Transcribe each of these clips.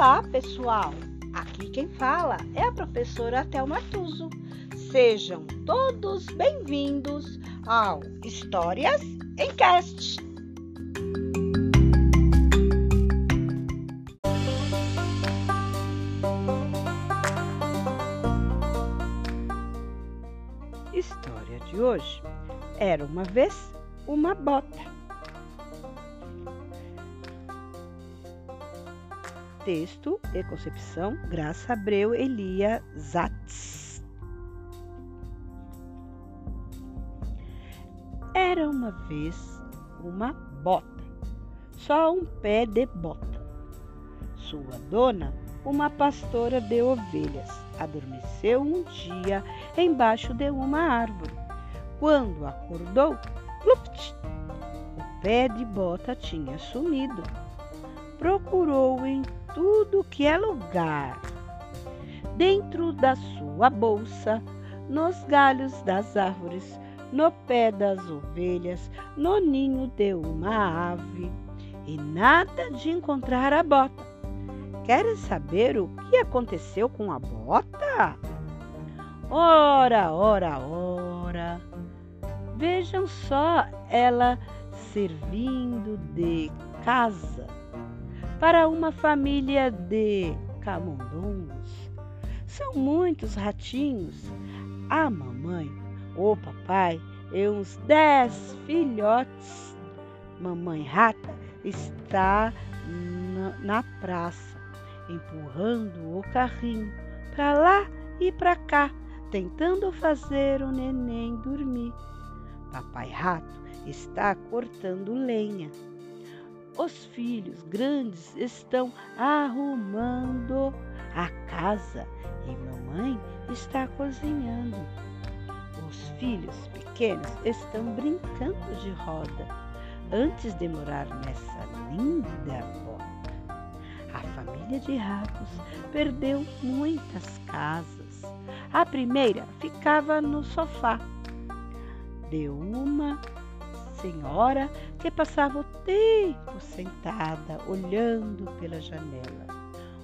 Olá, pessoal! Aqui quem fala é a professora Thelma Tuso. Sejam todos bem-vindos ao Histórias em Cast. História de hoje. Era uma vez uma bota. Texto e concepção Graça Abreu Elia Zatz. Era uma vez uma bota, só um pé de bota. Sua dona, uma pastora de ovelhas, adormeceu um dia embaixo de uma árvore. Quando acordou, pluft, o pé de bota tinha sumido. Procurou em tudo que é lugar. Dentro da sua bolsa, nos galhos das árvores, no pé das ovelhas, no ninho de uma ave, e nada de encontrar a bota. Querem saber o que aconteceu com a bota? Ora, ora, ora. Vejam só ela servindo de casa para uma família de camundongos. São muitos ratinhos. A mamãe, o papai e uns dez filhotes. Mamãe rata está na, na praça, empurrando o carrinho para lá e para cá, tentando fazer o neném dormir. Papai rato está cortando lenha os filhos grandes estão arrumando a casa e mamãe está cozinhando. Os filhos pequenos estão brincando de roda antes de morar nessa linda bota. A família de ratos perdeu muitas casas. A primeira ficava no sofá. De uma senhora que passava o tempo sentada, olhando pela janela.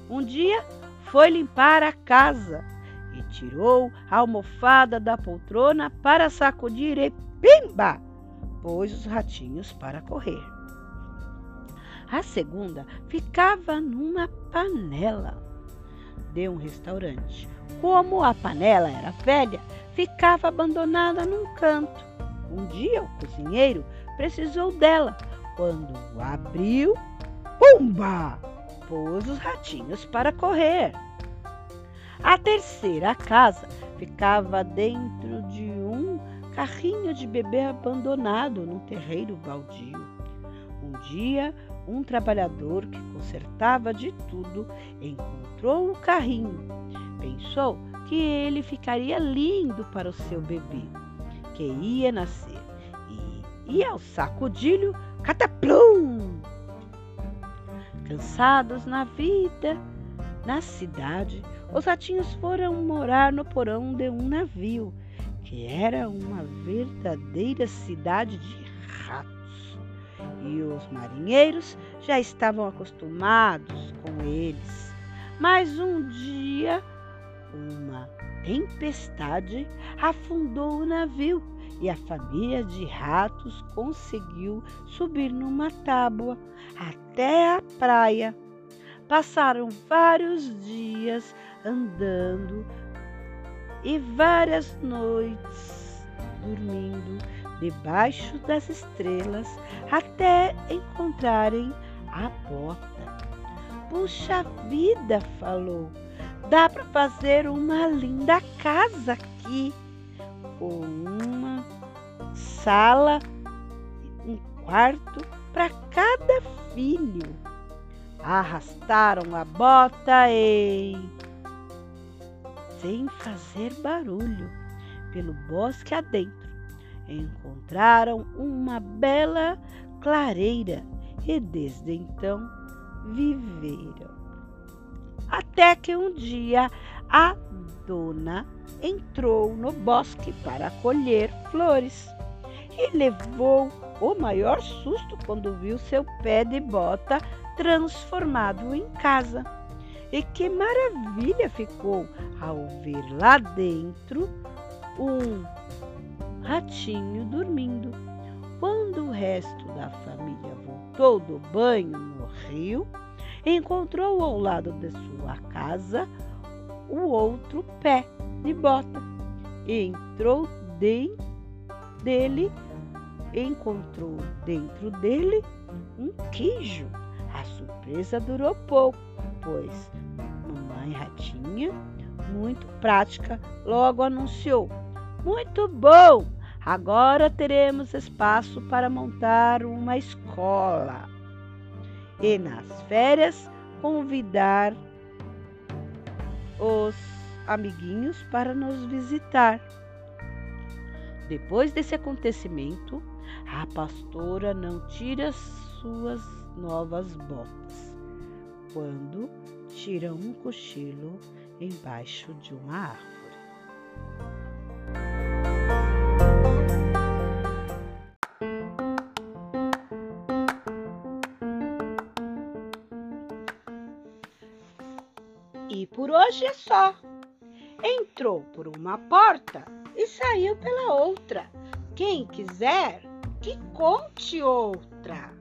Um dia foi limpar a casa e tirou a almofada da poltrona para sacudir e pimba! Pôs os ratinhos para correr. A segunda ficava numa panela de um restaurante. Como a panela era velha, ficava abandonada num canto. Um dia o cozinheiro precisou dela. Quando abriu, pumba! Pôs os ratinhos para correr. A terceira casa ficava dentro de um carrinho de bebê abandonado num terreiro baldio. Um dia, um trabalhador que consertava de tudo encontrou o carrinho. Pensou que ele ficaria lindo para o seu bebê que ia nascer. E, e ao sacudilho, cataplum! Cansados na vida, na cidade, os ratinhos foram morar no porão de um navio, que era uma verdadeira cidade de ratos. E os marinheiros já estavam acostumados com eles. Mas um dia, uma tempestade afundou o navio e a família de ratos conseguiu subir numa tábua até a praia. Passaram vários dias andando e várias noites dormindo debaixo das estrelas até encontrarem a bota. Puxa vida, falou Dá para fazer uma linda casa aqui, com uma sala, um quarto para cada filho. Arrastaram a bota e, sem fazer barulho, pelo bosque adentro, encontraram uma bela clareira e desde então viveram até que um dia a dona entrou no bosque para colher flores e levou o maior susto quando viu seu pé de bota transformado em casa. E que maravilha ficou ao ver lá dentro um ratinho dormindo. Quando o resto da família voltou do banho no rio, encontrou ao lado de sua casa o outro pé de bota. Entrou dentro dele, encontrou dentro dele um queijo. A surpresa durou pouco, pois mamãe ratinha, muito prática, logo anunciou: Muito bom! Agora teremos espaço para montar uma escola. E nas férias convidar os amiguinhos para nos visitar. Depois desse acontecimento, a pastora não tira suas novas botas quando tira um cochilo embaixo de uma árvore. E por hoje é só. Entrou por uma porta e saiu pela outra. Quem quiser, que conte outra.